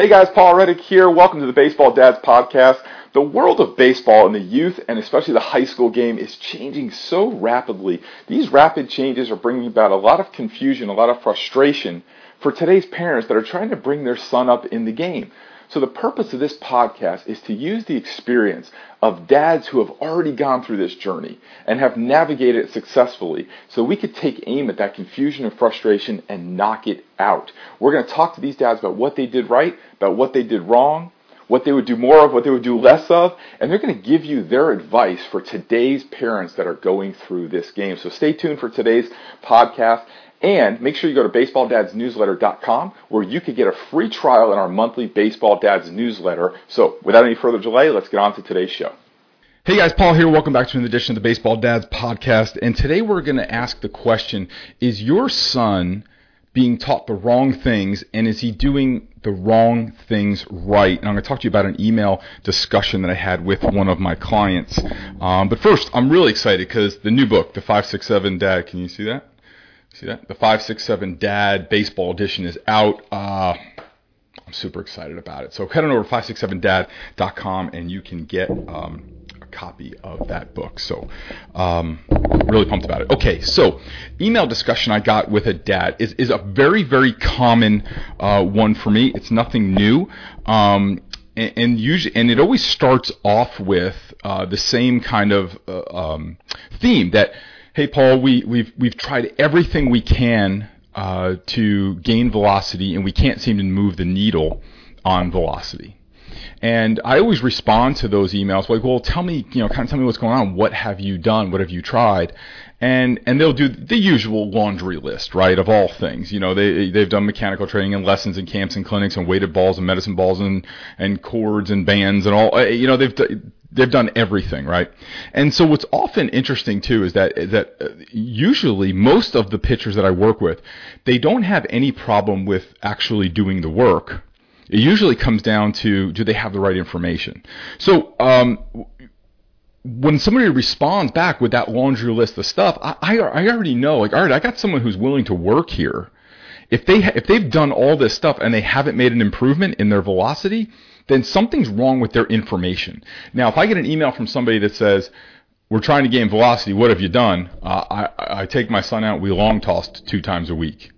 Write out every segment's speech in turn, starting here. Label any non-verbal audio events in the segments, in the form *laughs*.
Hey guys, Paul Reddick here. Welcome to the Baseball Dads Podcast. The world of baseball and the youth and especially the high school game is changing so rapidly. These rapid changes are bringing about a lot of confusion, a lot of frustration for today's parents that are trying to bring their son up in the game. So the purpose of this podcast is to use the experience of dads who have already gone through this journey and have navigated it successfully so we could take aim at that confusion and frustration and knock it out. We're going to talk to these dads about what they did right, about what they did wrong, what they would do more of, what they would do less of, and they're going to give you their advice for today's parents that are going through this game. So stay tuned for today's podcast. And make sure you go to baseballdadsnewsletter.com where you can get a free trial in our monthly Baseball Dads newsletter. So without any further delay, let's get on to today's show. Hey guys, Paul here. Welcome back to an edition of the Baseball Dads podcast. And today we're going to ask the question Is your son being taught the wrong things and is he doing the wrong things right? And I'm going to talk to you about an email discussion that I had with one of my clients. Um, but first, I'm really excited because the new book, The 567 Dad, can you see that? See that? The 567 Dad Baseball Edition is out. Uh, I'm super excited about it. So head on over to 567dad.com and you can get um, a copy of that book. So um, really pumped about it. Okay, so email discussion I got with a dad is, is a very, very common uh, one for me. It's nothing new. Um, and, and usually, and it always starts off with uh, the same kind of uh, um, theme that hey Paul, we, we've we've tried everything we can uh, to gain velocity, and we can't seem to move the needle on velocity. And I always respond to those emails like, well, tell me, you know, kind of tell me what's going on. What have you done? What have you tried? And and they'll do the usual laundry list, right, of all things. You know, they they've done mechanical training and lessons and camps and clinics and weighted balls and medicine balls and and cords and bands and all. You know, they've they've done everything right? And so what's often interesting too is that that uh, usually most of the pitchers that i work with they don't have any problem with actually doing the work. It usually comes down to do they have the right information? So um, when somebody responds back with that laundry list of stuff I, I, I already know like all right i got someone who's willing to work here if they if they've done all this stuff and they haven't made an improvement in their velocity then something's wrong with their information. Now, if I get an email from somebody that says, we're trying to gain velocity, what have you done? Uh, I, I take my son out, we long tossed two times a week.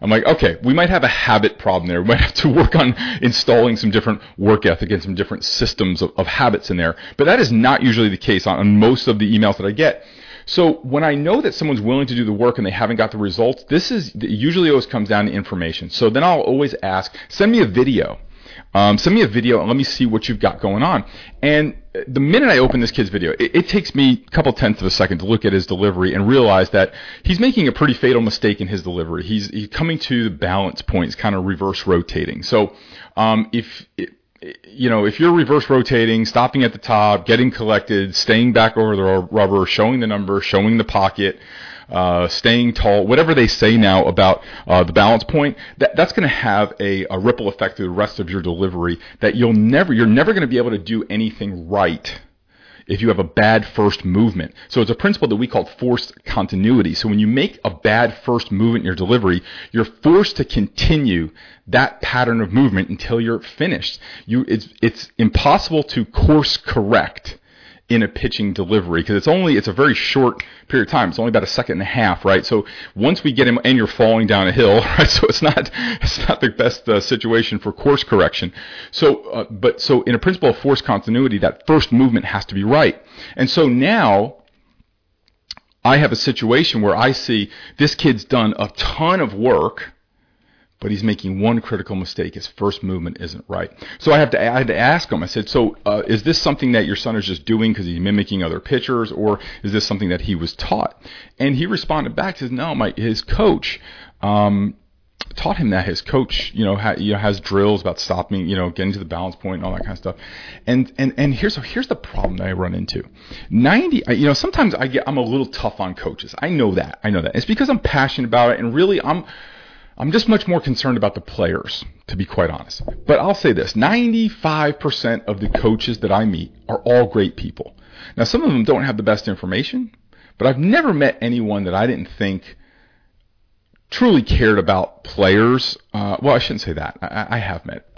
I'm like, okay, we might have a habit problem there. We might *laughs* have to work on installing some different work ethic and some different systems of, of habits in there. But that is not usually the case on, on most of the emails that I get. So when I know that someone's willing to do the work and they haven't got the results, this is usually always comes down to information. So then I'll always ask, send me a video. Um, send me a video and let me see what you've got going on. And the minute I open this kid's video, it, it, takes me a couple tenths of a second to look at his delivery and realize that he's making a pretty fatal mistake in his delivery. He's, he's coming to the balance point, he's kind of reverse rotating. So um, if you know, if you're reverse rotating, stopping at the top, getting collected, staying back over the rubber, showing the number, showing the pocket, uh, staying tall, whatever they say now about uh, the balance point, that, that's going to have a, a ripple effect through the rest of your delivery that you'll never, you're never going to be able to do anything right if you have a bad first movement. So it's a principle that we call forced continuity. So when you make a bad first movement in your delivery, you're forced to continue that pattern of movement until you're finished. You, it's, it's impossible to course correct in a pitching delivery because it's only it's a very short period of time. It's only about a second and a half, right? So once we get him and you're falling down a hill, *laughs* right? So it's not it's not the best uh, situation for course correction. So uh, but so in a principle of force continuity, that first movement has to be right. And so now I have a situation where I see this kid's done a ton of work but he's making one critical mistake. His first movement isn't right. So I have to I had to ask him. I said, "So uh, is this something that your son is just doing because he's mimicking other pitchers, or is this something that he was taught?" And he responded back, "says No, my his coach." Um, taught him that his coach, you know, ha, you know, has drills about stopping, you know, getting to the balance point and all that kind of stuff. And and and here's here's the problem that I run into. Ninety, you know, sometimes I get I'm a little tough on coaches. I know that. I know that. It's because I'm passionate about it, and really I'm I'm just much more concerned about the players, to be quite honest. But I'll say this 95% of the coaches that I meet are all great people. Now, some of them don't have the best information, but I've never met anyone that I didn't think truly cared about players. Uh, well, I shouldn't say that. I, I have met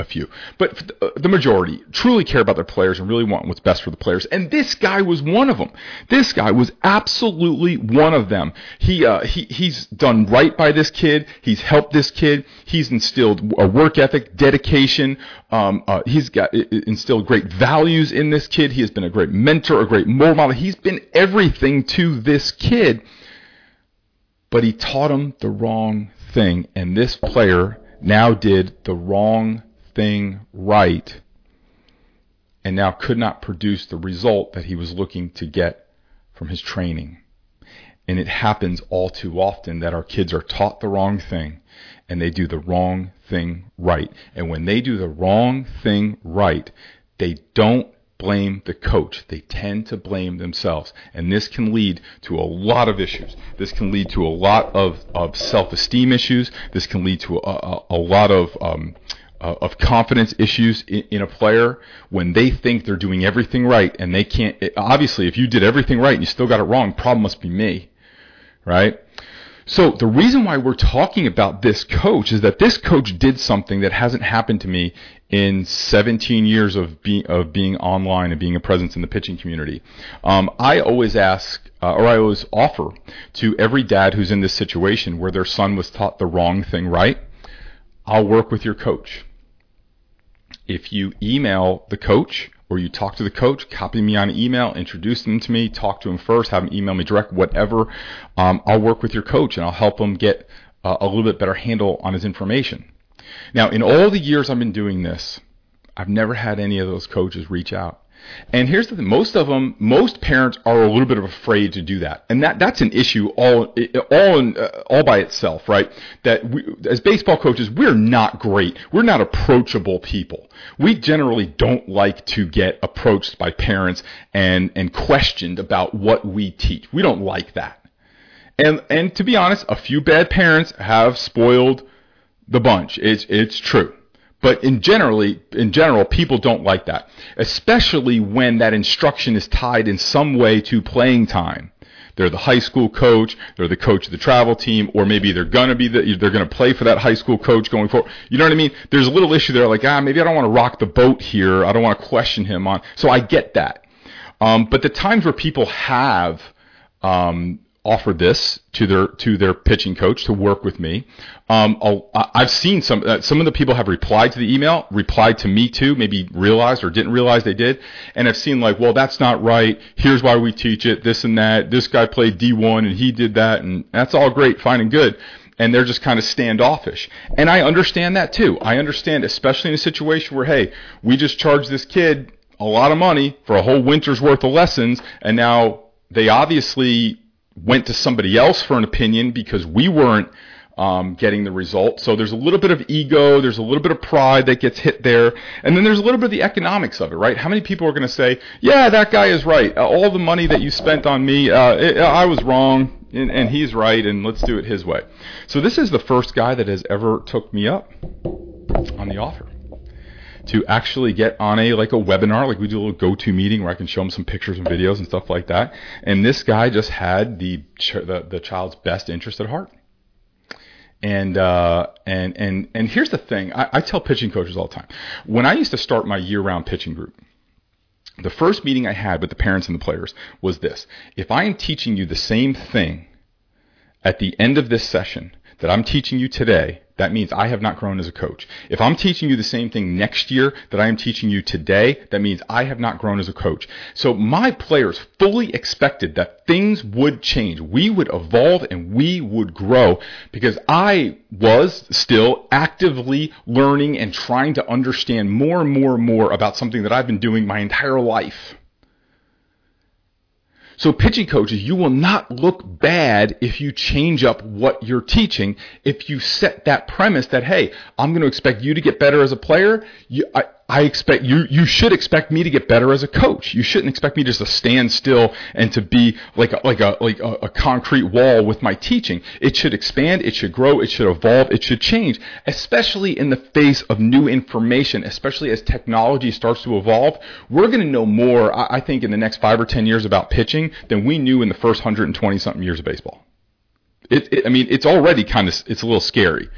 a few, but the majority truly care about their players and really want what's best for the players. And this guy was one of them. This guy was absolutely one of them. He uh, he he's done right by this kid. He's helped this kid. He's instilled a work ethic, dedication. Um, uh, he's got instilled great values in this kid. He has been a great mentor, a great role model. He's been everything to this kid. But he taught him the wrong thing, and this player now did the wrong right and now could not produce the result that he was looking to get from his training. And it happens all too often that our kids are taught the wrong thing and they do the wrong thing right. And when they do the wrong thing right, they don't blame the coach. They tend to blame themselves. And this can lead to a lot of issues. This can lead to a lot of, of self esteem issues. This can lead to a, a, a lot of. Um, uh, of confidence issues in, in, a player when they think they're doing everything right and they can't. It, obviously, if you did everything right and you still got it wrong, problem must be me, right? So the reason why we're talking about this coach is that this coach did something that hasn't happened to me in 17 years of, be, of being online and being a presence in the pitching community. Um, I always ask, uh, or I always offer to every dad who's in this situation where their son was taught the wrong thing right, I'll work with your coach. If you email the coach or you talk to the coach, copy me on email, introduce them to me, talk to him first, have him email me direct, whatever. Um, I'll work with your coach and I'll help him get uh, a little bit better handle on his information. Now, in all the years I've been doing this, I've never had any of those coaches reach out and here's the thing: most of them, most parents are a little bit afraid to do that, and that that's an issue all all in, uh, all by itself, right? That we, as baseball coaches, we're not great. We're not approachable people. We generally don't like to get approached by parents and and questioned about what we teach. We don't like that. And and to be honest, a few bad parents have spoiled the bunch. It's it's true. But in generally, in general, people don't like that, especially when that instruction is tied in some way to playing time. They're the high school coach, they're the coach of the travel team, or maybe they're gonna be the, they're gonna play for that high school coach going forward. You know what I mean? There's a little issue there, like ah, maybe I don't want to rock the boat here. I don't want to question him on. So I get that. Um, but the times where people have um, offered this to their to their pitching coach to work with me. Um, I've seen some uh, some of the people have replied to the email, replied to me too, maybe realized or didn't realize they did, and I've seen like, well, that's not right. Here's why we teach it. This and that. This guy played D1 and he did that, and that's all great, fine and good. And they're just kind of standoffish. And I understand that too. I understand, especially in a situation where, hey, we just charged this kid a lot of money for a whole winter's worth of lessons, and now they obviously went to somebody else for an opinion because we weren't um, getting the result. So there's a little bit of ego, there's a little bit of pride that gets hit there, and then there's a little bit of the economics of it, right? How many people are going to say, "Yeah, that guy is right. Uh, all the money that you spent on me, uh, it, I was wrong, and, and he's right, and let's do it his way." So this is the first guy that has ever took me up on the offer to actually get on a like a webinar, like we do a little GoToMeeting where I can show them some pictures and videos and stuff like that. And this guy just had the the, the child's best interest at heart. And uh, and and and here's the thing: I, I tell pitching coaches all the time. When I used to start my year-round pitching group, the first meeting I had with the parents and the players was this: If I am teaching you the same thing at the end of this session that I'm teaching you today that means I have not grown as a coach. If I'm teaching you the same thing next year that I am teaching you today, that means I have not grown as a coach. So my players fully expected that things would change. We would evolve and we would grow because I was still actively learning and trying to understand more and more and more about something that I've been doing my entire life. So pitching coaches, you will not look bad if you change up what you're teaching. If you set that premise that, hey, I'm going to expect you to get better as a player. You, I, I expect you, you should expect me to get better as a coach. You shouldn't expect me just to stand still and to be like a, like a, like a, a concrete wall with my teaching. It should expand. It should grow. It should evolve. It should change, especially in the face of new information, especially as technology starts to evolve. We're going to know more, I, I think, in the next five or 10 years about pitching than we knew in the first 120 something years of baseball. It, it, I mean, it's already kind of, it's a little scary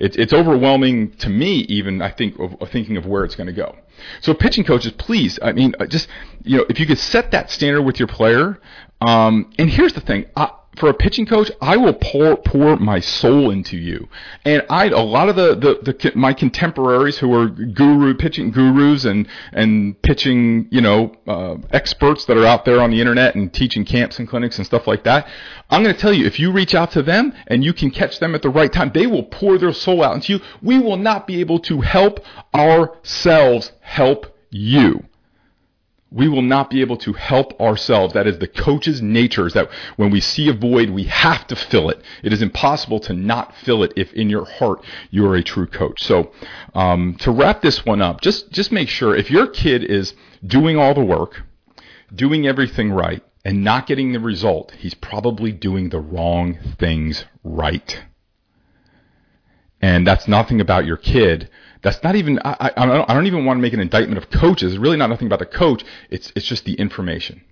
It, it's overwhelming to me, even I think of, of thinking of where it's going to go. So pitching coaches, please, I mean, uh, just you know, if you could set that standard with your player. Um, and here's the thing, I, for a pitching coach, I will pour pour my soul into you. And I a lot of the, the, the my contemporaries who are guru pitching gurus and and pitching you know uh, experts that are out there on the internet and teaching camps and clinics and stuff like that. I'm going to tell you, if you reach out to them and you can catch them at the right time, they will pour their soul out into you. We will not be able to help ourselves help you we will not be able to help ourselves. That is the coach's nature is that when we see a void, we have to fill it. It is impossible to not fill it if in your heart you are a true coach. So, um, to wrap this one up, just, just make sure if your kid is doing all the work, doing everything right, and not getting the result, he's probably doing the wrong things right. And that's nothing about your kid that's not even I, I, don't, I don't even want to make an indictment of coaches. It's really not nothing about the coach. It's it's just the information.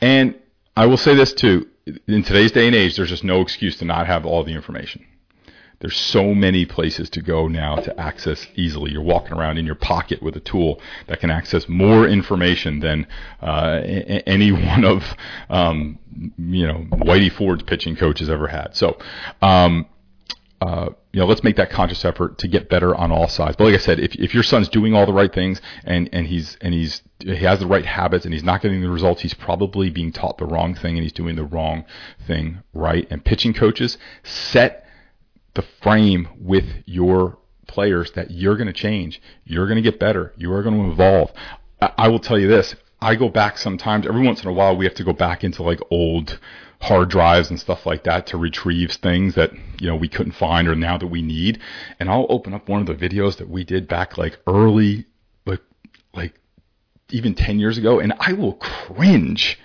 And I will say this too: in today's day and age, there's just no excuse to not have all the information. There's so many places to go now to access easily. You're walking around in your pocket with a tool that can access more information than uh, any *laughs* one of um, you know Whitey Ford's pitching coaches ever had. So. Um, uh, you know, let's make that conscious effort to get better on all sides. But like I said, if, if your son's doing all the right things and, and he's and he's he has the right habits and he's not getting the results, he's probably being taught the wrong thing and he's doing the wrong thing right. And pitching coaches set the frame with your players that you're going to change, you're going to get better, you are going to evolve. I, I will tell you this: I go back sometimes. Every once in a while, we have to go back into like old hard drives and stuff like that to retrieve things that you know we couldn't find or now that we need. And I'll open up one of the videos that we did back like early, like like even ten years ago, and I will cringe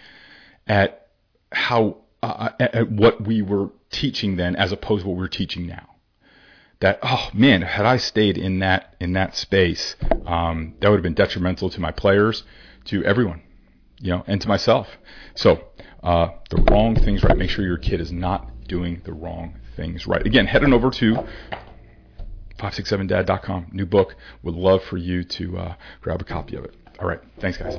at how uh, at what we were teaching then as opposed to what we're teaching now. That oh man, had I stayed in that in that space, um, that would have been detrimental to my players, to everyone, you know, and to myself. So uh, the wrong things right. Make sure your kid is not doing the wrong things right. Again, head on over to 567dad.com. New book. Would love for you to uh, grab a copy of it. All right. Thanks, guys.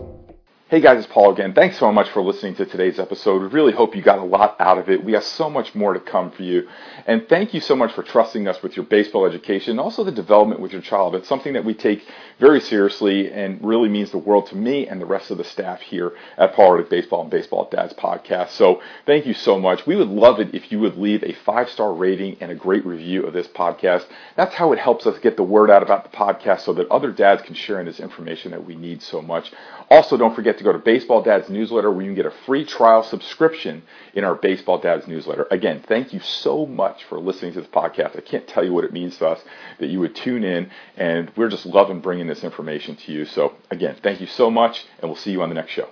Hey guys, it's Paul again. Thanks so much for listening to today's episode. We really hope you got a lot out of it. We have so much more to come for you. And thank you so much for trusting us with your baseball education and also the development with your child. It's something that we take very seriously and really means the world to me and the rest of the staff here at Paul Reddick Baseball and Baseball Dads podcast. So thank you so much. We would love it if you would leave a five star rating and a great review of this podcast. That's how it helps us get the word out about the podcast so that other dads can share in this information that we need so much. Also, don't forget to go to Baseball Dad's newsletter where you can get a free trial subscription in our Baseball Dad's newsletter. Again, thank you so much for listening to this podcast. I can't tell you what it means to us that you would tune in, and we're just loving bringing this information to you. So, again, thank you so much, and we'll see you on the next show.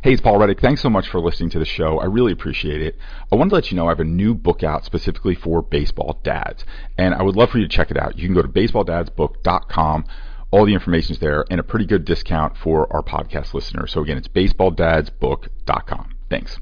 Hey, it's Paul Reddick. Thanks so much for listening to the show. I really appreciate it. I wanted to let you know I have a new book out specifically for baseball dads, and I would love for you to check it out. You can go to baseballdadsbook.com all the information is there and a pretty good discount for our podcast listeners. So again, it's baseballdadsbook.com. Thanks.